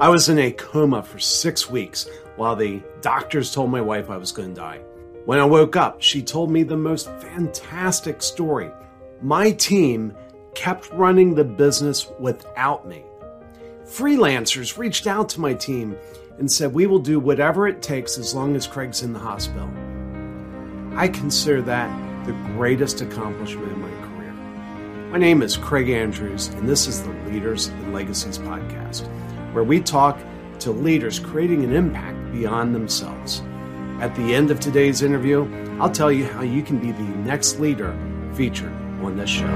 I was in a coma for six weeks while the doctors told my wife I was going to die. When I woke up, she told me the most fantastic story. My team kept running the business without me. Freelancers reached out to my team and said, We will do whatever it takes as long as Craig's in the hospital. I consider that the greatest accomplishment in my career. My name is Craig Andrews, and this is the Leaders and Legacies podcast, where we talk to leaders creating an impact beyond themselves. At the end of today's interview, I'll tell you how you can be the next leader featured on this show.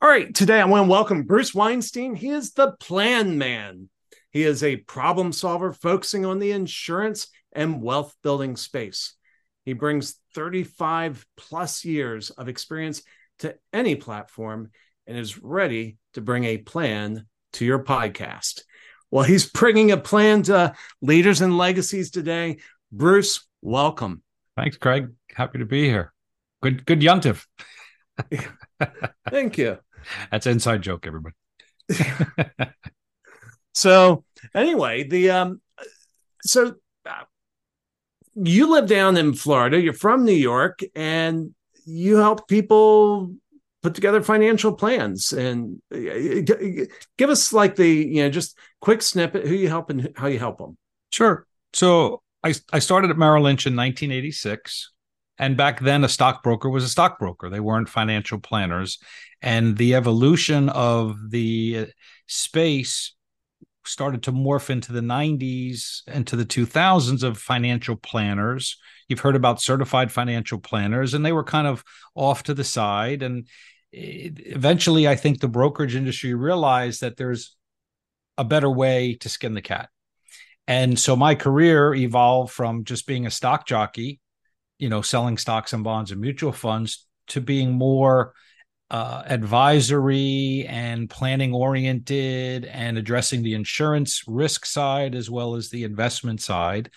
All right, today I want to welcome Bruce Weinstein. He is the plan man. He is a problem solver focusing on the insurance and wealth building space. He brings 35 plus years of experience to any platform and is ready to bring a plan to your podcast. Well, he's bringing a plan to leaders and legacies today. Bruce, welcome. Thanks, Craig. Happy to be here. Good, good yuntif. Thank you. That's an inside joke, everybody. so, anyway, the um, so uh, you live down in Florida. You're from New York, and you help people put together financial plans and uh, give us like the you know just quick snippet who you help and how you help them sure. So i i started at merrill lynch in 1986 and back then a stockbroker was a stockbroker. They weren't financial planners. And the evolution of the space started to morph into the 90s into the 2000s of financial planners. You've heard about certified financial planners and they were kind of off to the side. And eventually i think the brokerage industry realized that there's a better way to skin the cat. And so my career evolved from just being a stock jockey you know selling stocks and bonds and mutual funds to being more uh, advisory and planning oriented and addressing the insurance risk side as well as the investment side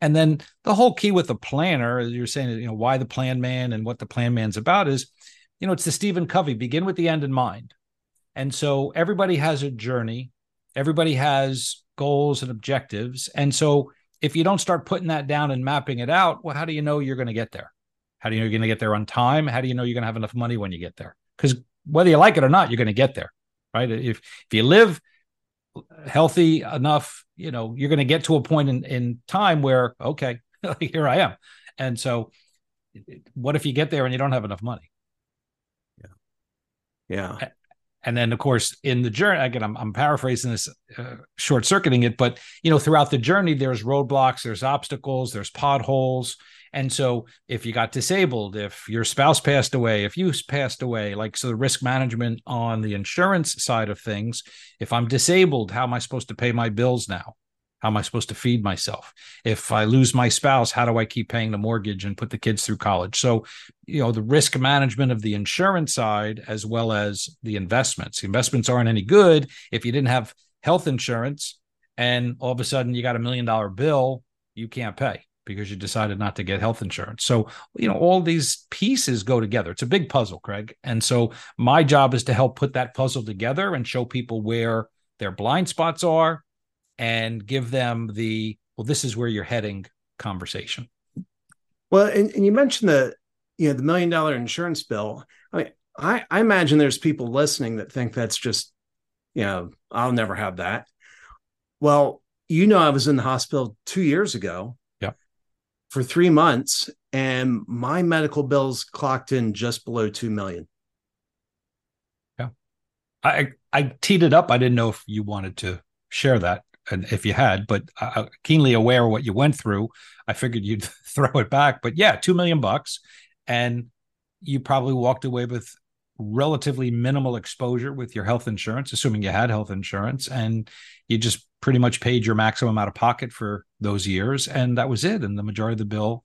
and then the whole key with the planner you're saying you know why the plan man and what the plan man's about is you know, it's the Stephen Covey begin with the end in mind. And so everybody has a journey, everybody has goals and objectives. And so if you don't start putting that down and mapping it out, well, how do you know you're going to get there? How do you know you're going to get there on time? How do you know you're going to have enough money when you get there? Because whether you like it or not, you're going to get there, right? If if you live healthy enough, you know, you're going to get to a point in, in time where, okay, here I am. And so what if you get there and you don't have enough money? Yeah. Yeah. And then, of course, in the journey, again, I'm, I'm paraphrasing this, uh, short circuiting it, but you know, throughout the journey, there's roadblocks, there's obstacles, there's potholes, and so if you got disabled, if your spouse passed away, if you passed away, like so, the risk management on the insurance side of things, if I'm disabled, how am I supposed to pay my bills now? How am I supposed to feed myself? If I lose my spouse, how do I keep paying the mortgage and put the kids through college? So, you know, the risk management of the insurance side as well as the investments. The investments aren't any good if you didn't have health insurance and all of a sudden you got a million dollar bill you can't pay because you decided not to get health insurance. So, you know, all these pieces go together. It's a big puzzle, Craig. And so my job is to help put that puzzle together and show people where their blind spots are and give them the well this is where you're heading conversation well and, and you mentioned the you know the million dollar insurance bill i mean I, I imagine there's people listening that think that's just you know i'll never have that well you know i was in the hospital two years ago for three months and my medical bills clocked in just below two million. Yeah. I i teed it up. I didn't know if you wanted to share that and if you had, but uh, keenly aware of what you went through, I figured you'd throw it back. But yeah, two million bucks, and you probably walked away with relatively minimal exposure with your health insurance, assuming you had health insurance, and you just pretty much paid your maximum out of pocket for those years, and that was it. And the majority of the bill,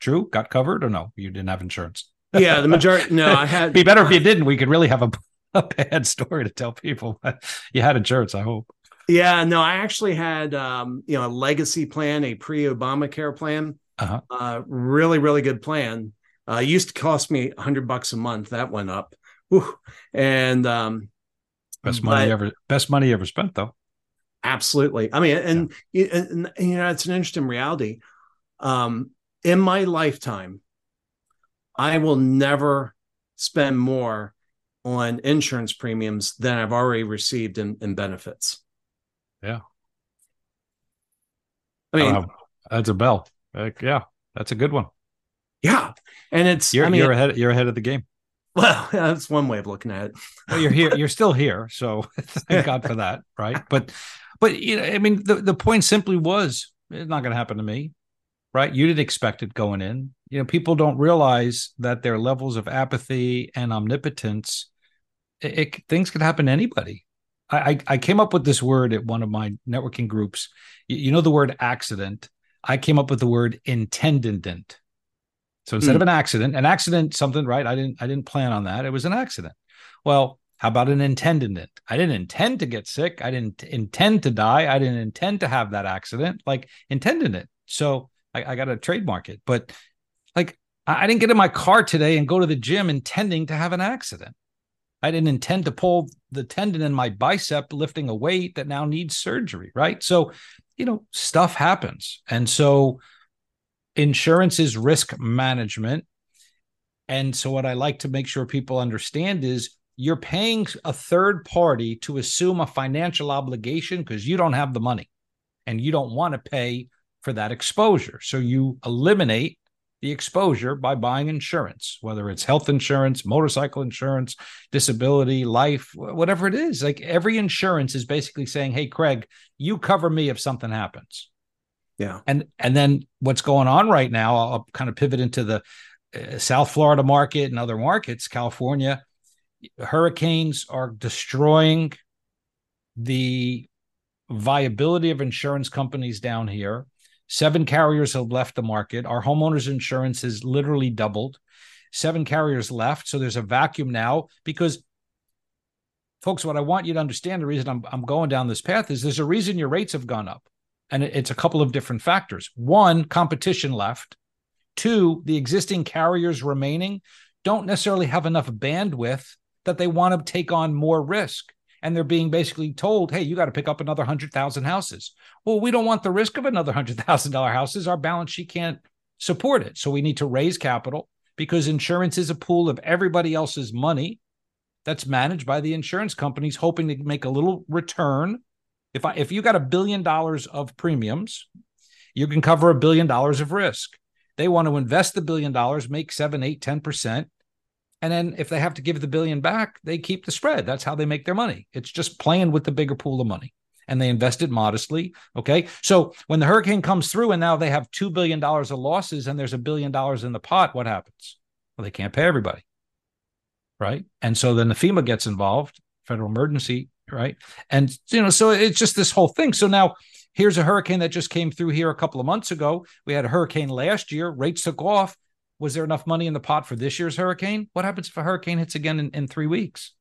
true, got covered, or no, you didn't have insurance. Yeah, the majority. No, I had. Be better if you didn't. We could really have a, a bad story to tell people. But you had insurance, I hope. Yeah, no, I actually had um, you know a legacy plan, a pre-Obamacare plan. Uh-huh. Uh, really, really good plan. Uh, used to cost me a hundred bucks a month. That went up. Whew, and um, best money but- ever best money ever spent though. Absolutely. I mean, and, and, and, you know, it's an interesting reality. Um, in my lifetime, I will never spend more on insurance premiums than I've already received in, in benefits. Yeah. I mean, that's a bell. Like, yeah, that's a good one. yeah. And it's, You're I mean, you're ahead you're ahead of the game. well, that's one way of looking at it. Well, you're here. You're still here, so thank God for that, right? But, but you know, I mean, the the point simply was it's not going to happen to me, right? You didn't expect it going in. You know, people don't realize that their levels of apathy and omnipotence, it, it things could happen to anybody. I, I I came up with this word at one of my networking groups. You, you know the word accident. I came up with the word intendant. So instead hmm. of an accident, an accident, something right? I didn't I didn't plan on that. It was an accident. Well, how about an intendant? I didn't intend to get sick. I didn't intend to die. I didn't intend to have that accident. Like intended it. So I, I got to trademark it. But like I, I didn't get in my car today and go to the gym intending to have an accident. I didn't intend to pull the tendon in my bicep lifting a weight that now needs surgery. Right. So, you know, stuff happens. And so insurance is risk management. And so, what I like to make sure people understand is you're paying a third party to assume a financial obligation because you don't have the money and you don't want to pay for that exposure. So, you eliminate the exposure by buying insurance, whether it's health insurance, motorcycle insurance, disability, life, whatever it is. Like every insurance is basically saying, Hey, Craig, you cover me if something happens Yeah. and and then what's going on right now i'll, kind of pivot into the uh, south florida market and other markets california. Hurricanes are destroying the viability of insurance companies down here. Seven carriers have left the market. Our homeowners insurance has literally doubled. Seven carriers left. So there's a vacuum now because folks what i want you to understand the reason i'm, I'm going down this path is there's a reason your rates have gone up and it's a couple of different factors. One, competition left. Two, the existing carriers remaining don't necessarily have enough bandwidth that they want to take on more risk. And they're being basically told, hey, you got to pick up another 100,000 houses. Well, we don't want the risk of another $100,000 houses. Our balance sheet can't support it. So we need to raise capital because insurance is a pool of everybody else's money that's managed by the insurance companies, hoping to make a little return if I if you got a billion dollars of premiums, you can cover a billion dollars of risk. They want to invest the billion dollars, make seven, eight, ten percent. And then if they have to give the billion back, they keep the spread. That's how they make their money. It's just playing with the bigger pool of money. And they invest it modestly. Okay. So when the hurricane comes through and now they have $2 billion of losses and there's a billion dollars in the pot, what happens? Well, they can't pay everybody. Right. And so then the FEMA gets involved, federal emergency right? And you know, so it's just this whole thing. So now here's a hurricane that just came through here a couple of months ago. We had a hurricane last year, rates took off. Was there enough money in the pot for this year's hurricane? What happens if a hurricane hits again in, in three weeks?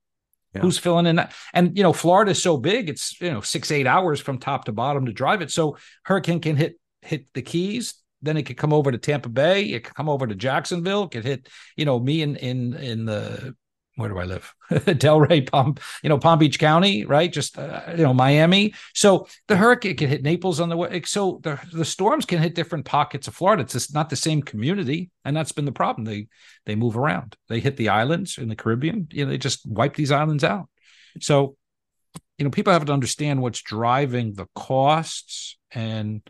Yeah. Who's filling in that? And you know, Florida is so big, it's you know, six, eight hours from top to bottom to drive it. So hurricane can hit hit the keys, then it could come over to Tampa Bay, it could come over to Jacksonville, it could hit, you know, me in in in the where do I live? Delray, Palm, you know, Palm Beach County, right? Just uh, you know, Miami. So the hurricane can hit Naples on the way. So the the storms can hit different pockets of Florida. It's just not the same community, and that's been the problem. They they move around. They hit the islands in the Caribbean. You know, they just wipe these islands out. So, you know, people have to understand what's driving the costs and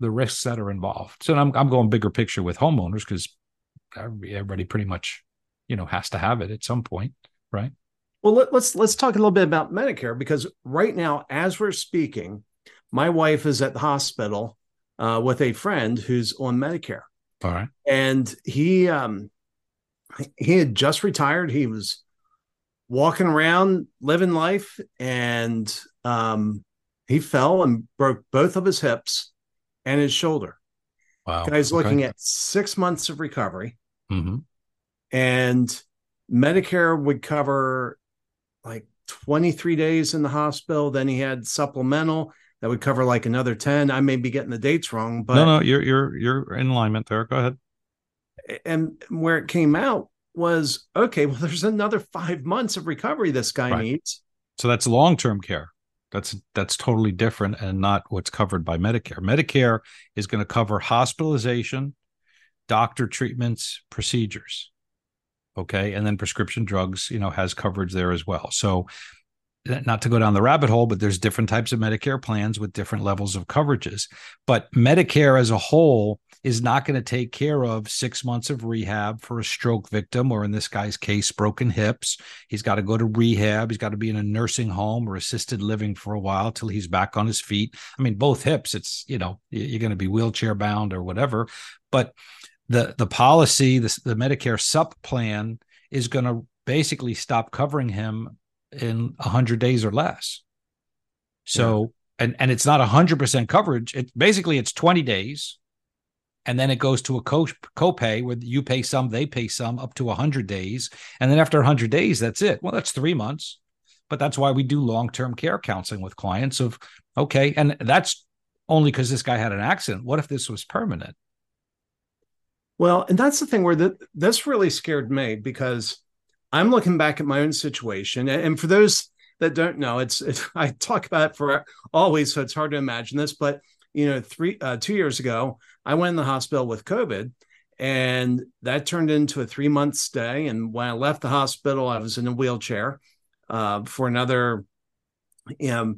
the risks that are involved. So I'm I'm going bigger picture with homeowners because everybody pretty much you know has to have it at some point right? Well let, us let's talk a little bit about medicare because right now as we're speaking my wife is at the hospital uh, with a friend who's on medicare. All right. And he um he had just retired. He was walking around living life and um he fell and broke both of his hips and his shoulder. Wow. Guy's okay. looking at six months of recovery. Mm-hmm and Medicare would cover like 23 days in the hospital. Then he had supplemental that would cover like another 10. I may be getting the dates wrong, but no, no, you're you're you're in alignment there. Go ahead. And where it came out was okay, well, there's another five months of recovery this guy right. needs. So that's long term care. That's that's totally different and not what's covered by Medicare. Medicare is going to cover hospitalization, doctor treatments, procedures. Okay. And then prescription drugs, you know, has coverage there as well. So not to go down the rabbit hole, but there's different types of Medicare plans with different levels of coverages. But Medicare as a whole is not going to take care of six months of rehab for a stroke victim, or in this guy's case, broken hips. He's got to go to rehab. He's got to be in a nursing home or assisted living for a while till he's back on his feet. I mean, both hips, it's, you know, you're going to be wheelchair bound or whatever. But the the policy, the, the Medicare sup plan is going to basically stop covering him in 100 days or less. So, yeah. and and it's not 100% coverage. It basically it's 20 days and then it goes to a co copay where you pay some, they pay some up to 100 days. And then after 100 days, that's it. Well, that's 3 months. But that's why we do long-term care counseling with clients of okay, and that's only cuz this guy had an accident. What if this was permanent? Well, and that's the thing where the, this really scared me because I'm looking back at my own situation, and for those that don't know, it's, it's I talk about it for always, so it's hard to imagine this. But you know, three uh, two years ago, I went in the hospital with COVID, and that turned into a three month stay. And when I left the hospital, I was in a wheelchair uh, for another, you know,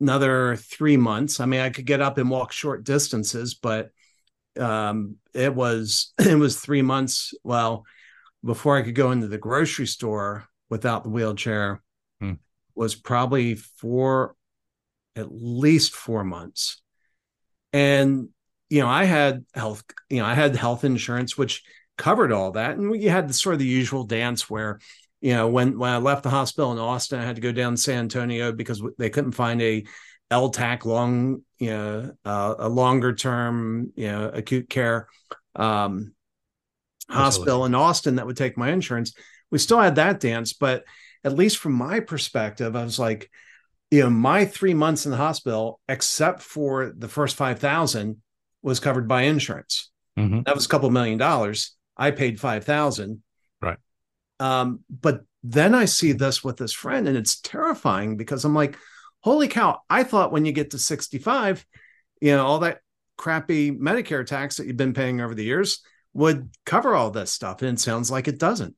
another three months. I mean, I could get up and walk short distances, but um, it was it was three months. Well, before I could go into the grocery store without the wheelchair hmm. was probably four, at least four months. And, you know, I had health, you know, I had health insurance, which covered all that. And we had the sort of the usual dance where, you know, when, when I left the hospital in Austin, I had to go down to San Antonio because they couldn't find a LTAC long, you know, uh, a longer term, you know, acute care. Um, hospital in Austin that would take my insurance. We still had that dance, but at least from my perspective, I was like, you know, my three months in the hospital, except for the first 5,000 was covered by insurance. Mm-hmm. That was a couple million dollars. I paid 5,000. Right. Um, but then I see this with this friend and it's terrifying because I'm like, holy cow, I thought when you get to 65, you know, all that crappy Medicare tax that you've been paying over the years, would cover all this stuff and it sounds like it doesn't.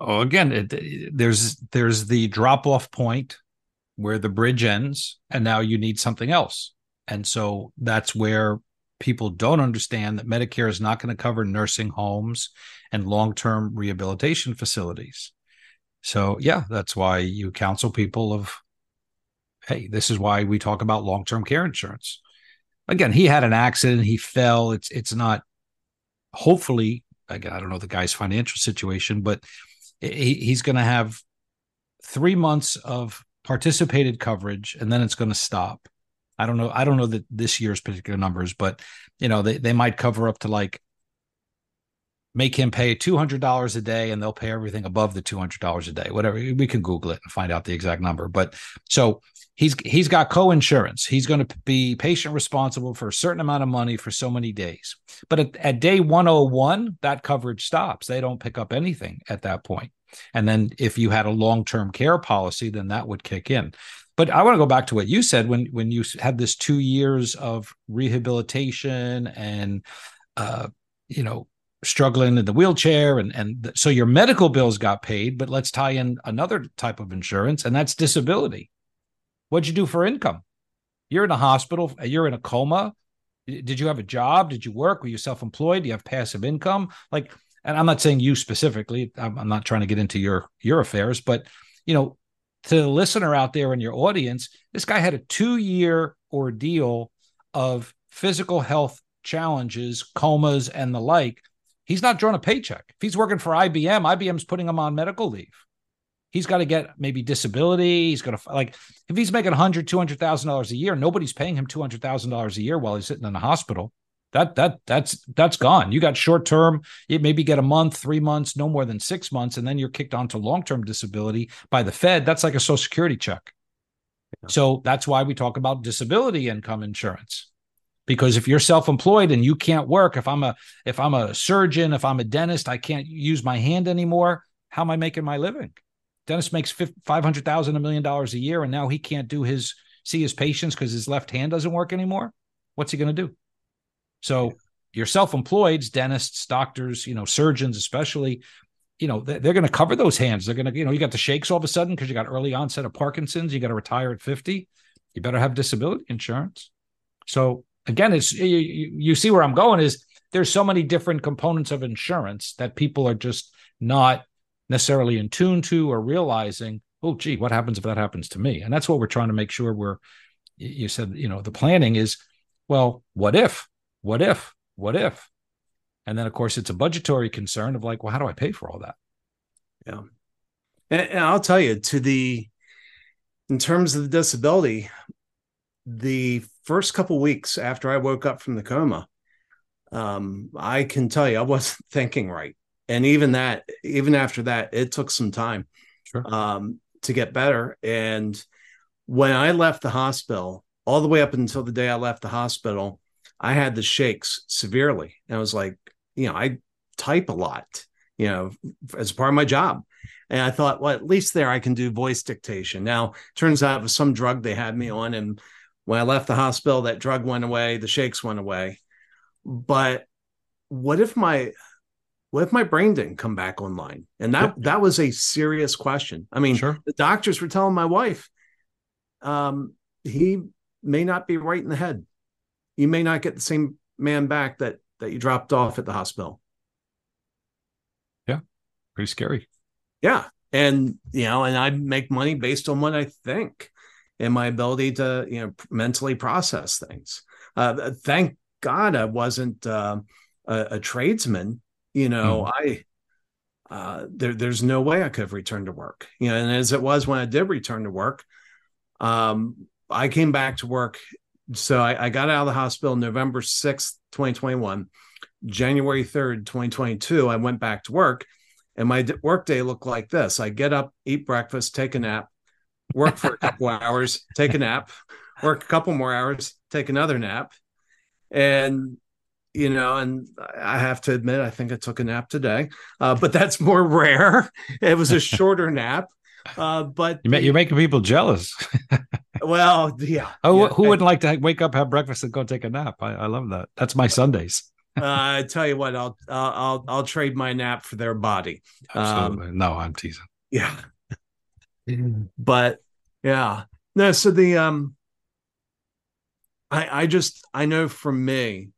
Oh again it, there's there's the drop off point where the bridge ends and now you need something else. And so that's where people don't understand that medicare is not going to cover nursing homes and long-term rehabilitation facilities. So yeah that's why you counsel people of hey this is why we talk about long-term care insurance again he had an accident he fell it's it's not hopefully, again, I don't know the guy's financial situation, but he, he's going to have three months of participated coverage and then it's going to stop. I don't know. I don't know that this year's particular numbers, but you know, they, they might cover up to like make him pay $200 a day and they'll pay everything above the $200 a day, whatever. We can Google it and find out the exact number. But so he's he's got co-insurance. He's going to be patient responsible for a certain amount of money for so many days. But at, at day 101, that coverage stops. They don't pick up anything at that point. And then if you had a long-term care policy, then that would kick in. But I want to go back to what you said when when you had this two years of rehabilitation and uh, you know struggling in the wheelchair and and so your medical bills got paid but let's tie in another type of insurance and that's disability What'd you do for income? You're in a hospital, you're in a coma. Did you have a job? Did you work? Were you self employed? Do you have passive income? Like, and I'm not saying you specifically, I'm, I'm not trying to get into your your affairs, but you know, to the listener out there in your audience, this guy had a two year ordeal of physical health challenges, comas, and the like. He's not drawing a paycheck. If he's working for IBM, IBM's putting him on medical leave he's got to get maybe disability. He's going to like if he's making 100, 200,000 dollars a year, nobody's paying him 200,000 dollars a year while he's sitting in the hospital. That that that's that's gone. You got short term, you maybe get a month, three months, no more than six months, and then you're kicked onto long term disability by the Fed. That's like a Social Security check. Yeah. So that's why we talk about disability income insurance. because if you're self-employed and you can't work if i'm a if i'm a surgeon if i'm a dentist i can't use my hand anymore how am i making my living dentist makes 500000 a million dollars a year and now he can't do his see his patients because his left hand doesn't work anymore? What's he going to do? So your self-employeds dentists doctors you know surgeons especially you know they're going to cover those hands. They're going to you know you got the shakes all of a sudden because you got early onset of parkinson's you got to retire at 50 you better have disability insurance. So again, it's you, you see where I'm going is there's so many different components of insurance that people are just not necessarily in tune to or realizing, oh, gee, what happens if that happens to me? And that's what we're trying to make sure we're, you said, you know, the planning is, well, what if, what if, what if? And then, of course, it's a budgetary concern of like, well, how do I pay for all that? Yeah. And, and I'll tell you, to the, in terms of the disability, the first couple weeks after I woke up from the coma, um, I can tell you I wasn't thinking right. And even that, even after that, it took some time sure. um, to get better. And when I left the hospital, all the way up until the day I left the hospital, I had the shakes severely. And I was like, you know, I type a lot, you know, as part of my job. And I thought, well, at least there I can do voice dictation. Now, turns out it was some drug they had me on, and when I left the hospital, that drug went away, the shakes went away. But what if my what if my brain didn't come back online? And that that was a serious question. I mean, sure. the doctors were telling my wife, um, he may not be right in the head. You may not get the same man back that that you dropped off at the hospital. Yeah, pretty scary. Yeah, and you know, and I make money based on what I think and my ability to you know mentally process things. Uh, thank God I wasn't uh, a, a, tradesman. You know, mm. I uh, there, there's no way I could have returned to work. You know, and as it was when I did return to work, um, I came back to work. So I, I got out of the hospital November 6th, 2021. January 3rd, 2022, I went back to work and my work day looked like this. I get up, eat breakfast, take a nap, work for a couple hours, take a nap, work a couple more hours, take another nap. And, you know, and I have to admit, I think I took a nap today, uh, but that's more rare. It was a shorter nap. Uh, but you're making people jealous. well, yeah. Oh, yeah. who wouldn't like to wake up, have breakfast, and go take a nap? I, I love that. That's my Sundays. uh, I tell you what, I'll I'll I'll trade my nap for their body. Absolutely. Um, no, I'm teasing. Yeah, but yeah no so the um i i just i know for me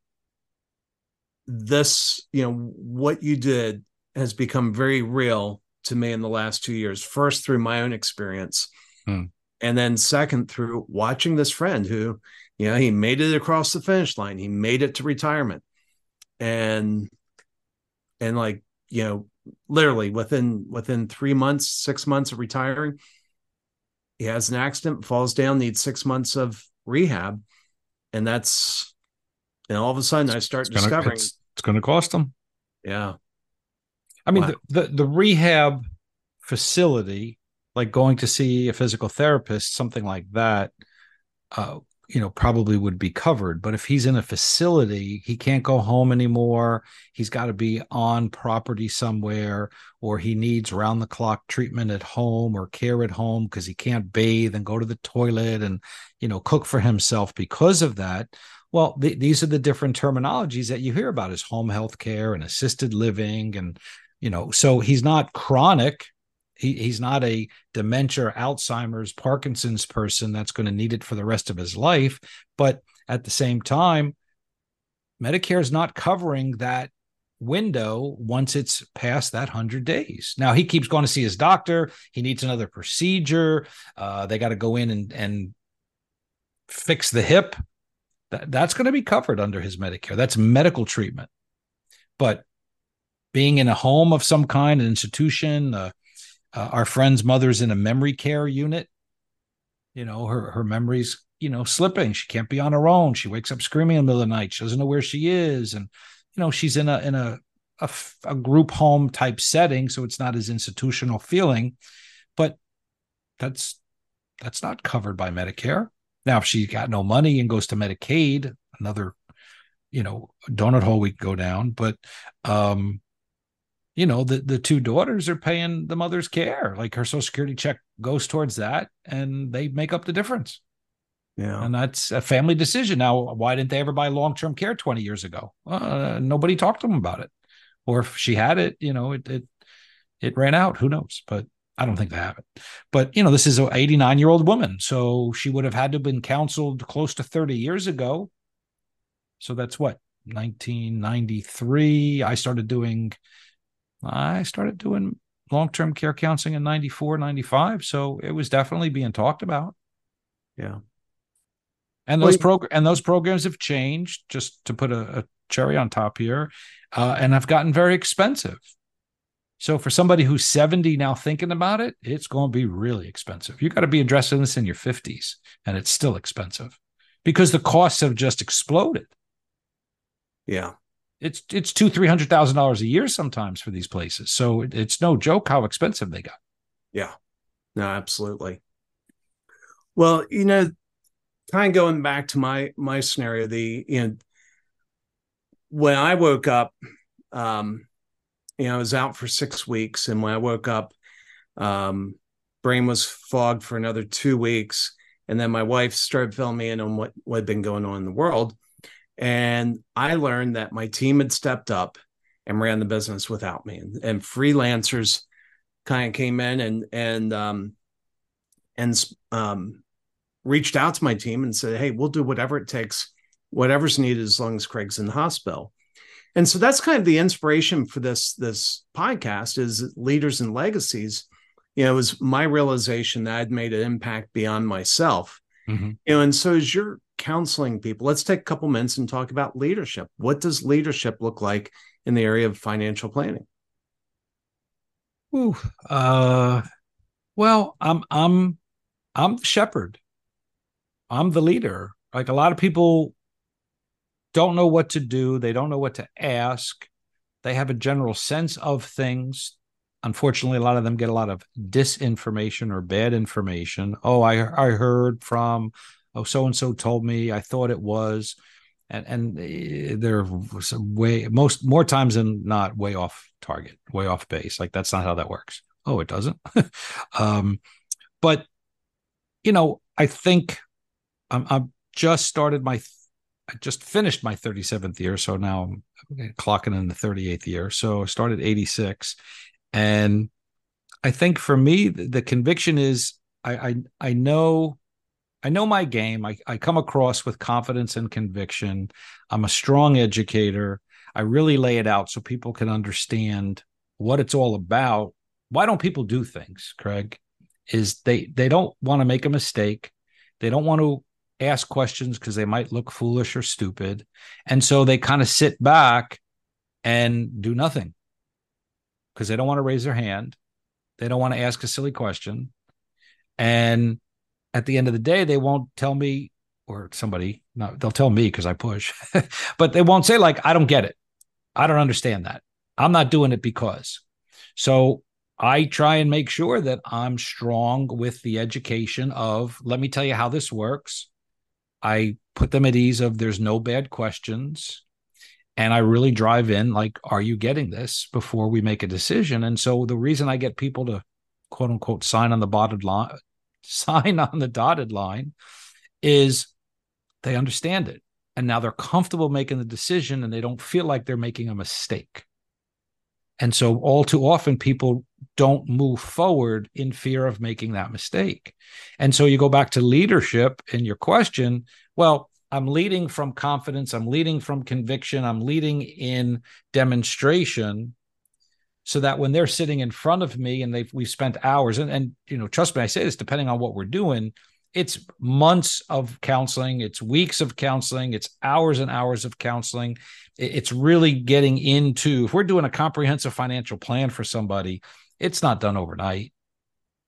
this you know what you did has become very real to me in the last two years. First through my own experience. Hmm. and then second through watching this friend who you know he made it across the finish line. He made it to retirement. And and like you know literally within within three months six months of retiring he has an accident, falls down, needs six months of rehab, and that's and all of a sudden I start it's discovering gonna, it's, it's going to cost them. Yeah, I mean wow. the, the the rehab facility, like going to see a physical therapist, something like that. Uh, you know probably would be covered but if he's in a facility he can't go home anymore he's got to be on property somewhere or he needs round the clock treatment at home or care at home because he can't bathe and go to the toilet and you know cook for himself because of that well th- these are the different terminologies that you hear about as home health care and assisted living and you know so he's not chronic he, he's not a dementia, Alzheimer's, Parkinson's person that's going to need it for the rest of his life. But at the same time, Medicare is not covering that window once it's past that 100 days. Now he keeps going to see his doctor. He needs another procedure. Uh, they got to go in and, and fix the hip. That, that's going to be covered under his Medicare. That's medical treatment. But being in a home of some kind, an institution, uh, uh, our friend's mother's in a memory care unit. You know, her her memory's you know slipping. She can't be on her own. She wakes up screaming in the middle of the night. She doesn't know where she is, and you know she's in a in a a, a group home type setting, so it's not as institutional feeling. But that's that's not covered by Medicare. Now, if she's got no money and goes to Medicaid, another you know, donut hole we go down, but um, you know, the the two daughters are paying the mother's care. Like her social security check goes towards that, and they make up the difference. Yeah, and that's a family decision. Now, why didn't they ever buy long term care twenty years ago? Uh, nobody talked to them about it, or if she had it, you know, it it it ran out. Who knows? But I don't think they have it. But you know, this is an 89 year old woman, so she would have had to have been counseled close to 30 years ago. So that's what 1993. I started doing. I started doing long term care counseling in 94, 95. So it was definitely being talked about. Yeah. And those well, prog- and those programs have changed. Just to put a, a cherry on top here, uh, and have gotten very expensive. So for somebody who's 70 now thinking about it, it's going to be really expensive. You got to be addressing this in your 50s, and it's still expensive because the costs have just exploded. Yeah. It's it's two, three hundred thousand dollars a year sometimes for these places. So it, it's no joke how expensive they got. Yeah. No, absolutely. Well, you know, kind of going back to my my scenario, the you know when I woke up, um, you know, I was out for six weeks, and when I woke up, um, brain was fogged for another two weeks, and then my wife started filling me in on what what had been going on in the world, and I learned that my team had stepped up and ran the business without me, and, and freelancers kind of came in and and um, and um, reached out to my team and said, "Hey, we'll do whatever it takes, whatever's needed, as long as Craig's in the hospital." And so that's kind of the inspiration for this this podcast is leaders and legacies. You know it was my realization that i'd made an impact beyond myself. Mm-hmm. you know and so as you're counseling people let's take a couple minutes and talk about leadership. What does leadership look like in the area of financial planning? Ooh, uh, well i'm i'm i'm the shepherd. I'm the leader. Like a lot of people don't know what to do. They don't know what to ask. They have a general sense of things. Unfortunately, a lot of them get a lot of disinformation or bad information. Oh, I I heard from oh so and so told me. I thought it was, and and eh, they're way most more times than not way off target, way off base. Like that's not how that works. Oh, it doesn't. um, but you know, I think I'm, I'm just started my I just finished my 37th year, so now I'm clocking in the 38th year. So I started 86, and I think for me the, the conviction is I, I I know I know my game. I, I come across with confidence and conviction. I'm a strong educator. I really lay it out so people can understand what it's all about. Why don't people do things, Craig? Is they they don't want to make a mistake. They don't want to ask questions because they might look foolish or stupid. And so they kind of sit back and do nothing because they don't want to raise their hand. They don't want to ask a silly question. And at the end of the day, they won't tell me or somebody, no, they'll tell me because I push, but they won't say, like, I don't get it. I don't understand that. I'm not doing it because. So I try and make sure that I'm strong with the education of, let me tell you how this works. I put them at ease of there's no bad questions. And I really drive in like, are you getting this before we make a decision? And so the reason I get people to quote unquote sign on the dotted line, sign on the dotted line is they understand it. And now they're comfortable making the decision and they don't feel like they're making a mistake. And so, all too often, people don't move forward in fear of making that mistake. And so, you go back to leadership in your question. Well, I'm leading from confidence, I'm leading from conviction, I'm leading in demonstration so that when they're sitting in front of me and they've we've spent hours and, and you know trust me i say this depending on what we're doing it's months of counseling. It's weeks of counseling. It's hours and hours of counseling. It's really getting into if we're doing a comprehensive financial plan for somebody it's not done overnight.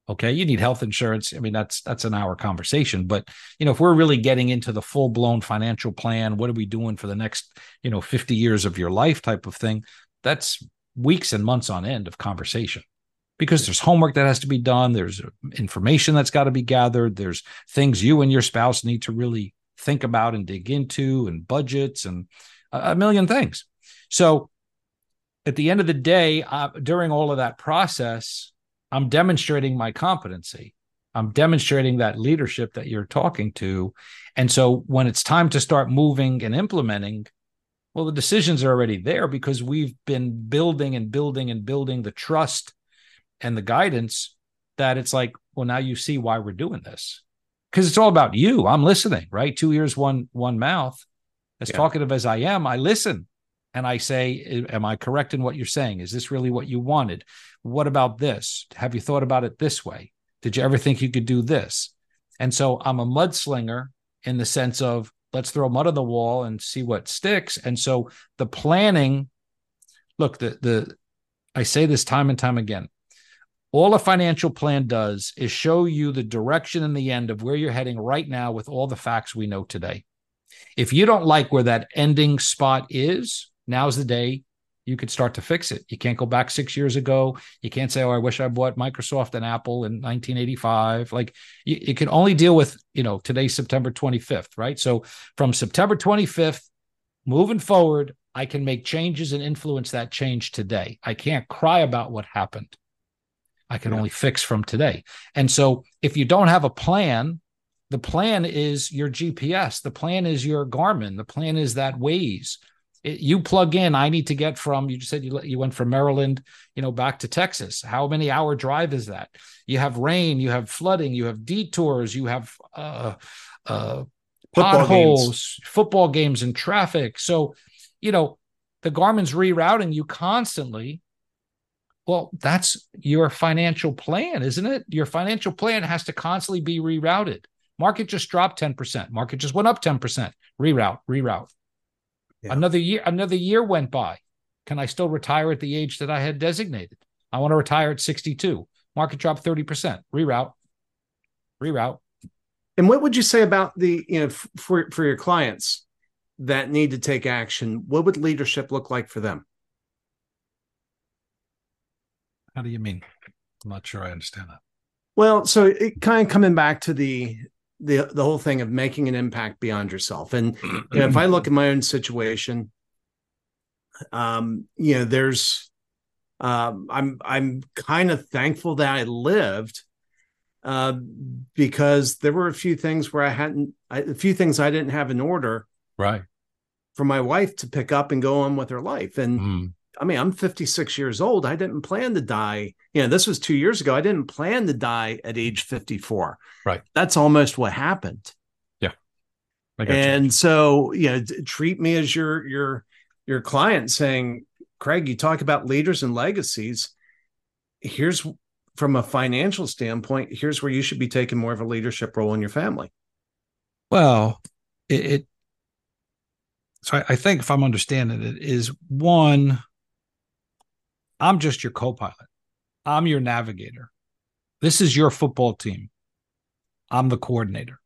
Okay? You need health insurance. I mean that's that's an hour conversation but you know if we're really getting into the full blown financial plan what are we doing for the next you know 50 years of your life type of thing that's weeks and months on end of conversation because there's homework that has to be done there's information that's got to be gathered there's things you and your spouse need to really think about and dig into and budgets and a, million things. So at the end of the day, uh, during all of that process, I'm demonstrating my competency. I'm demonstrating that leadership that you're talking to. And so when it's time to start moving and implementing, well, the decisions are already there because we've been building and building and building the trust and the guidance that it's like, well, now you see why we're doing this. Because it's all about you. I'm listening, right? Two ears, one one mouth. As yeah. talkative as I am, I listen and I say, Am I correct in what you're saying? Is this really what you wanted? What about this? Have you thought about it this way? Did you ever think you could do this? And so I'm a mudslinger in the sense of let's throw mud on the wall and see what sticks. And so the planning, look, the the I say this time and time again. All a financial plan does is show you the direction and the end of where you're heading right now with all the facts we know today. If you don't like where that ending spot is, now's the day you could start to fix it. You can't go back six years ago. You can't say, "Oh, I wish I bought Microsoft and Apple in 1985." Like you, you can only deal with, you know, today's September 25th, right? So from September 25th moving forward, I can make changes and influence that change today. I can't cry about what happened. I can yeah. only fix from today. And so if you don't have a plan, the plan is your GPS, the plan is your Garmin, the plan is that Waze it, you plug in i need to get from you just said you, you went from maryland you know back to texas how many hour drive is that you have rain you have flooding you have detours you have uh, uh, football potholes games. football games and traffic so you know the garmin's rerouting you constantly well that's your financial plan isn't it your financial plan has to constantly be rerouted market just dropped 10% market just went up 10% reroute reroute yeah. Another year, another year went by. Can I still retire at the age that I had designated? I want to retire at 62. Market drop 30%. Reroute. Reroute. And what would you say about the, you know, for for your clients that need to take action? What would leadership look like for them? How do you mean? I'm not sure I understand that. Well, so it kind of coming back to the the the whole thing of making an impact beyond yourself. And you know, if I look at my own situation, um, you know, there's um, I'm I'm kind of thankful that I lived uh, because there were a few things where I hadn't I, a few things I didn't have in order, right, for my wife to pick up and go on with her life. And mm. I mean, I'm 56 years old. I didn't plan to die. You know, this was two years ago. I didn't plan to die at age 54. Right. That's almost what happened. Yeah. And you. so, you know, treat me as your your your client saying, Craig, you talk about leaders and legacies. Here's from a financial standpoint, here's where you should be taking more of a leadership role in your family. Well, it, it so I, I think if I'm understanding it, is one I'm just your co pilot. I'm your navigator. This is your football team. I'm the coordinator.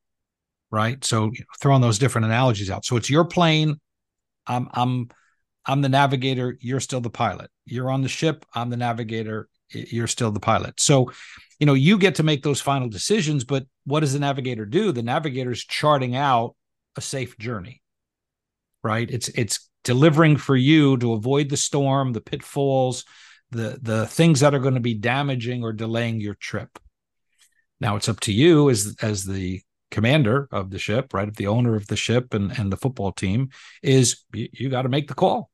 Right. So you know, throwing those different analogies out. So it's your plane. I'm I'm I'm the navigator. You're still the pilot. You're on the ship. I'm the navigator. You're still the pilot. So, you know, you get to make those final decisions. But what does the navigator do? The navigator is charting out a safe journey. Right. It's it's delivering for you to avoid the storm, the pitfalls, the the things that are going to be damaging or delaying your trip. Now it's up to you as as the commander of the ship, right? The owner of the ship and and the football team is you, you got to make the call.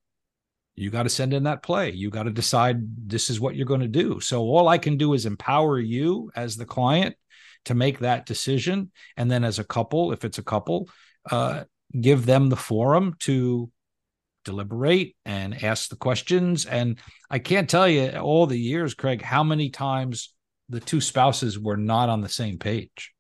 You got to send in that play. You got to decide this is what you're going to do. So all I can do is empower you as the client to make that decision, and then as a couple, if it's a couple, uh, give them the forum to deliberate and ask the questions. And I can't tell you all the years, Craig, how many times the two spouses were not on the same page.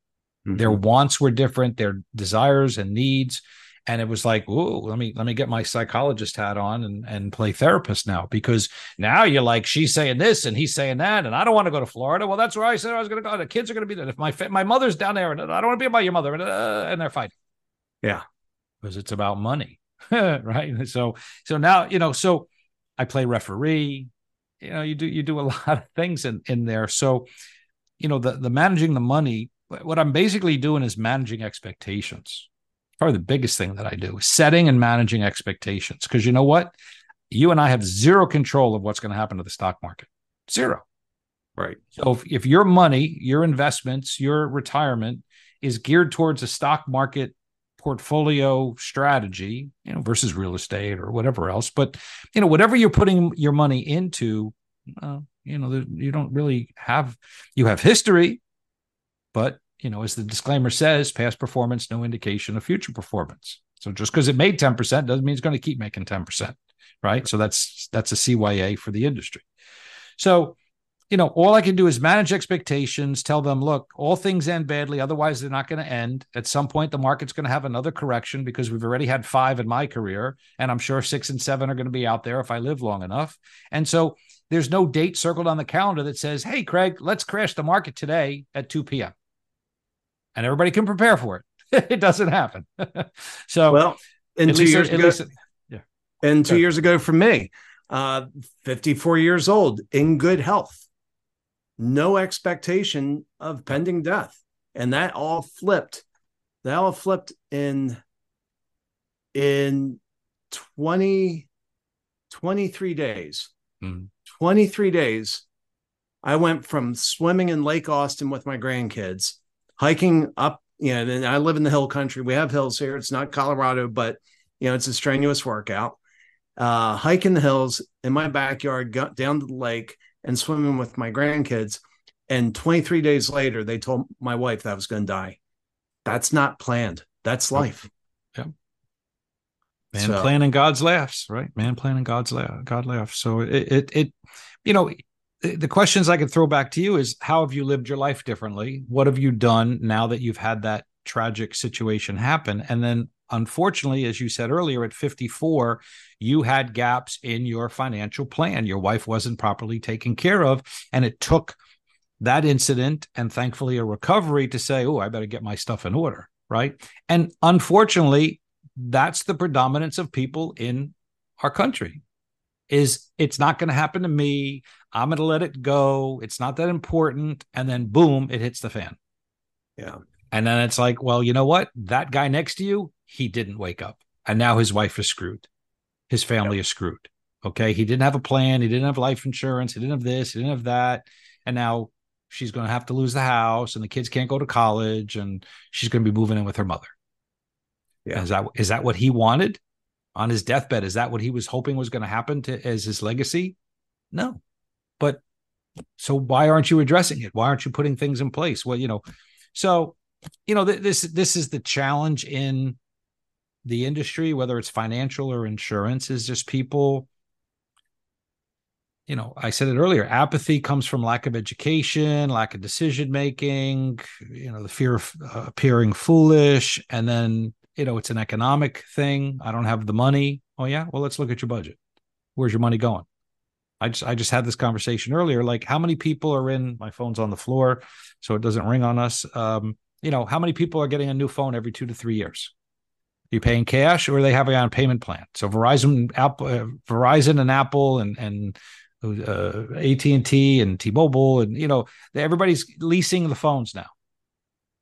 Mm-hmm. Their wants were different, their desires and needs. And it was like, oh, let me let me get my psychologist hat on and, and play therapist now because now you're like she's saying this and he's saying that and I don't want to go to Florida. Well, that's where I said I was going to go. The kids are going to be there. If my my mother's down there and I don't want to be about your mother and, uh, and they're fighting. Yeah, because it's about money. right? So so now you know. So I play referee. You know, you do you do a lot of things in in there. So you know, the the managing the money. What I'm basically doing is managing expectations. probably the biggest thing that I do is setting and managing expectations. Because you know what? You and I have zero control of what's going to happen to the stock market. Zero. Right. So if, if your money, your investments, your retirement is geared towards a stock market portfolio strategy, you know, versus real estate or whatever else, but you know, whatever you're putting your money into, uh, you know, you don't really have you have history, but you know, as the disclaimer says, past performance no indication of future performance. So just because it made 10% doesn't mean it's going to keep making 10%, right? So that's that's a CYA for the industry. So, you know, all I can do is manage expectations, tell them, look, all things end badly, otherwise they're not going to end. At some point the market's going to have another correction because we've already had 5 in my career, and I'm sure 6 and 7 are going to be out there if I live long enough. And so there's no date circled on the calendar that says, "Hey Craig, let's crash the market today at 2 p.m." and everybody can prepare for it. it doesn't happen. so well, in two years ago, least, yeah, and two years ago for me, uh, 54 years old, in good health, no expectation of pending death, and that all flipped. That all flipped in in 20 23 days. Mm-hmm. 23 days. I went from swimming in Lake Austin with my grandkids hiking up, you know, and I live in the hill country. We have hills here. It's not Colorado, but you know, it's a strenuous workout. Uh, hiking the hills in my backyard, got down to the lake and swimming with my grandkids. And 23 days later, they told my wife that I was going to die. That's not planned. That's life. Yeah. Man so. planning God's laughs, right? Man planning God's laugh, God laughs. So it, it, it, you know, the questions I could throw back to you is how have you lived your life differently? What have you done now that you've had that tragic situation happen? And then, unfortunately, as you said earlier, at 54, you had gaps in your financial plan. Your wife wasn't properly taken care of. And it took that incident and thankfully a recovery to say, oh, I better get my stuff in order. Right. And unfortunately, that's the predominance of people in our country is it's not going to happen to me. I'm going to let it go. It's not that important. And then boom, it hits the fan. Yeah. And then it's like, well, you know what? That guy next to you, he didn't wake up. And now his wife is screwed. His family is screwed. Okay. He didn't have a plan. He didn't have life insurance. He didn't have this. He didn't have that. And now she's going to have to lose the house and the kids can't go to college and she's going to be moving in with her mother. Yeah. Is that is that what he wanted? on his deathbed. Is that what he was hoping was going to happen to as his legacy? No. But so why aren't you addressing it? Why aren't you putting things in place? Well, you know, so you know th- this this is the challenge in the industry, whether it's financial or insurance, is just people. You know, I said it earlier. Apathy comes from lack of education, lack of decision making. You know, the fear of uh, appearing foolish, and then you know, it's an economic thing. I don't have the money. Oh yeah, well let's look at your budget. Where's your money going? I just I just had this conversation earlier. Like, how many people are in? My phone's on the floor, so it doesn't ring on us. Um, you know, how many people are getting a new phone every two to three years? You paying cash, or are they having on a payment plan? So Verizon, Apple, uh, Verizon, and Apple, and and uh, AT and T, and T-Mobile, and you know, everybody's leasing the phones now.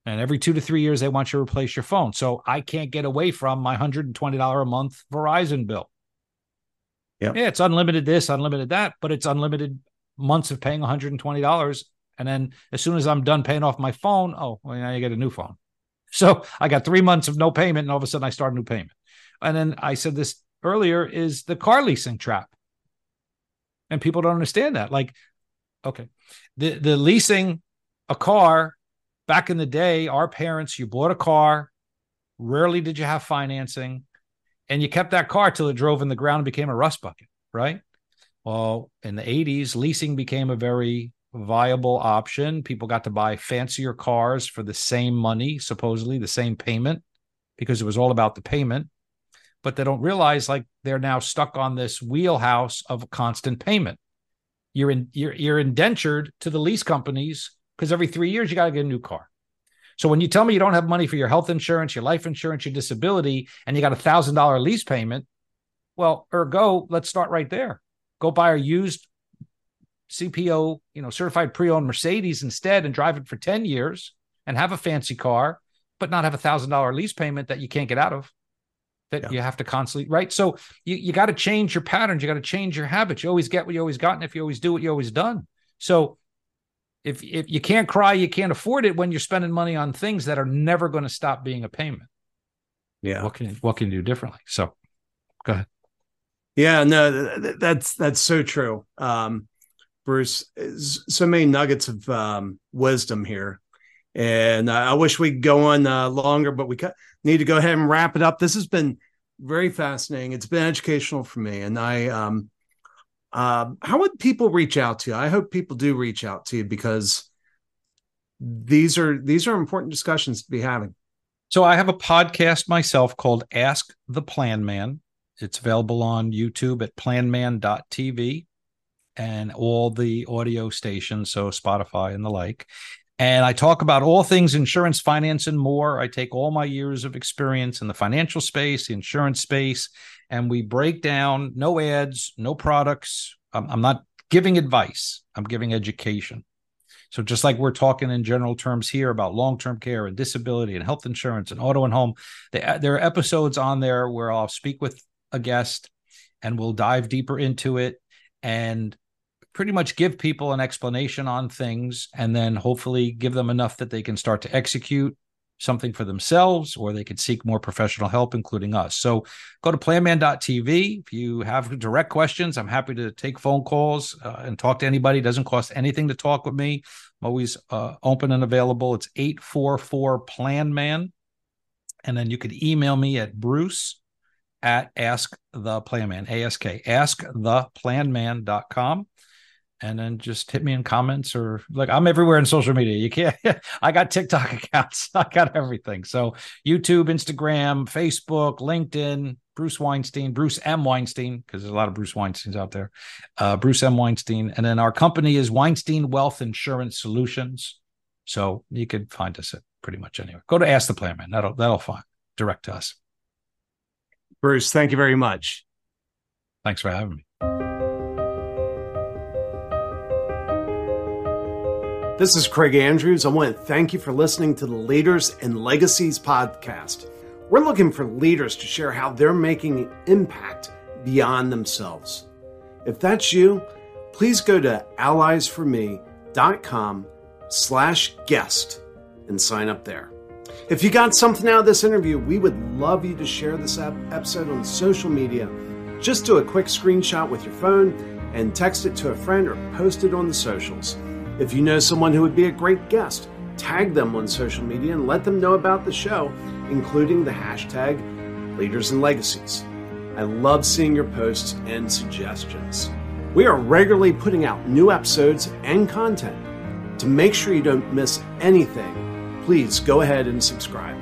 And every two to three years, they want you to replace your phone. So I can't get away from my $120 a month Verizon bill. Yep. Yeah, it's unlimited this, unlimited that, but it's unlimited months of paying $120. And then as soon as I'm done paying off my phone, oh, well, now you get a new phone. So I got three months of no payment, and all of a sudden I start a new payment. And then I said this earlier is the car leasing trap. And people don't understand that. Like, okay, the the leasing a car back in the day, our parents, you bought a car, rarely did you have financing, and you kept that car till it drove in the ground and became a rust bucket, right? Well, in the 80s, leasing became a very viable option. People got to buy fancier cars for the same money, supposedly the same payment, because it was all about the payment. But they don't realize like they're now stuck on this wheelhouse of constant payment. You're in you're you're indentured to the lease companies because every three years you got to get a new car. So when you tell me you don't have money for your health insurance, your life insurance, your disability, and you got a thousand dollar lease payment, well, ergo, let's start right there. Go buy a used CPO, you know, certified pre-owned Mercedes instead and drive it for 10 years and have a fancy car but not have a thousand dollar lease payment that you can't get out of that yeah. you have to constantly right? So you, you got to change your patterns you got to change your habits. You always get what you always gotten. If you always do what you always done. So if if you can't cry you can't afford it when you're spending money on things that are never going to stop being a payment. Yeah. What can what can you do differently? So go ahead. Yeah no that's that's so true. Um bruce so many nuggets of um wisdom here and I wish we could go on uh, longer, but we need to go ahead and wrap it up. This has been very fascinating. It's been educational for me, and I. Um, uh, how would people reach out to you? I hope people do reach out to you because these are these are important discussions to be having. So I have a podcast myself called Ask the Plan Man. It's available on YouTube at planman.tv and all the audio stations, so Spotify and the like. And I talk about all things insurance, finance, and more. I take all my years of experience in the financial space, the insurance space, and we break down no ads, no products. I'm, I'm not giving advice, I'm giving education. So, just like we're talking in general terms here about long term care and disability and health insurance and auto and home, there are episodes on there where I'll speak with a guest and we'll dive deeper into it. And pretty much give people an explanation on things and then hopefully give them enough that they can start to execute something for themselves or they could seek more professional help including us. So go to planman.tv if you have direct questions i'm happy to take phone calls uh, and talk to anybody. It doesn't cost anything to talk with me. I'm always uh, open and available. It's 844 plan man and then you could email me at bruce at ask the plan man ask ask the planman.com and then just hit me in comments or like I'm everywhere in social media. You can't I got TikTok accounts. I got everything. So YouTube, Instagram, Facebook, LinkedIn, Bruce Weinstein, Bruce M. Weinstein, because there's a lot of Bruce Weinsteins out there. Uh, Bruce M. Weinstein. And then our company is Weinstein Wealth Insurance Solutions. So you could find us at pretty much anywhere. Go to Ask the Plan Man. That'll that'll find direct to us. Bruce, thank you very much. Thanks for having me. This is Craig Andrews. I want to thank you for listening to the Leaders and Legacies podcast. We're looking for leaders to share how they're making impact beyond themselves. If that's you, please go to alliesforme.com slash guest and sign up there. If you got something out of this interview, we would love you to share this episode on social media. Just do a quick screenshot with your phone and text it to a friend or post it on the socials. If you know someone who would be a great guest, tag them on social media and let them know about the show, including the hashtag Leaders and Legacies. I love seeing your posts and suggestions. We are regularly putting out new episodes and content. To make sure you don't miss anything, please go ahead and subscribe.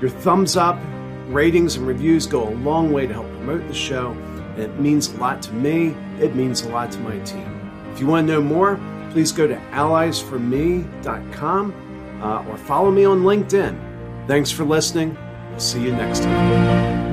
Your thumbs up, ratings, and reviews go a long way to help promote the show, and it means a lot to me. It means a lot to my team. If you want to know more, please go to alliesforme.com uh, or follow me on LinkedIn. Thanks for listening. We'll see you next time.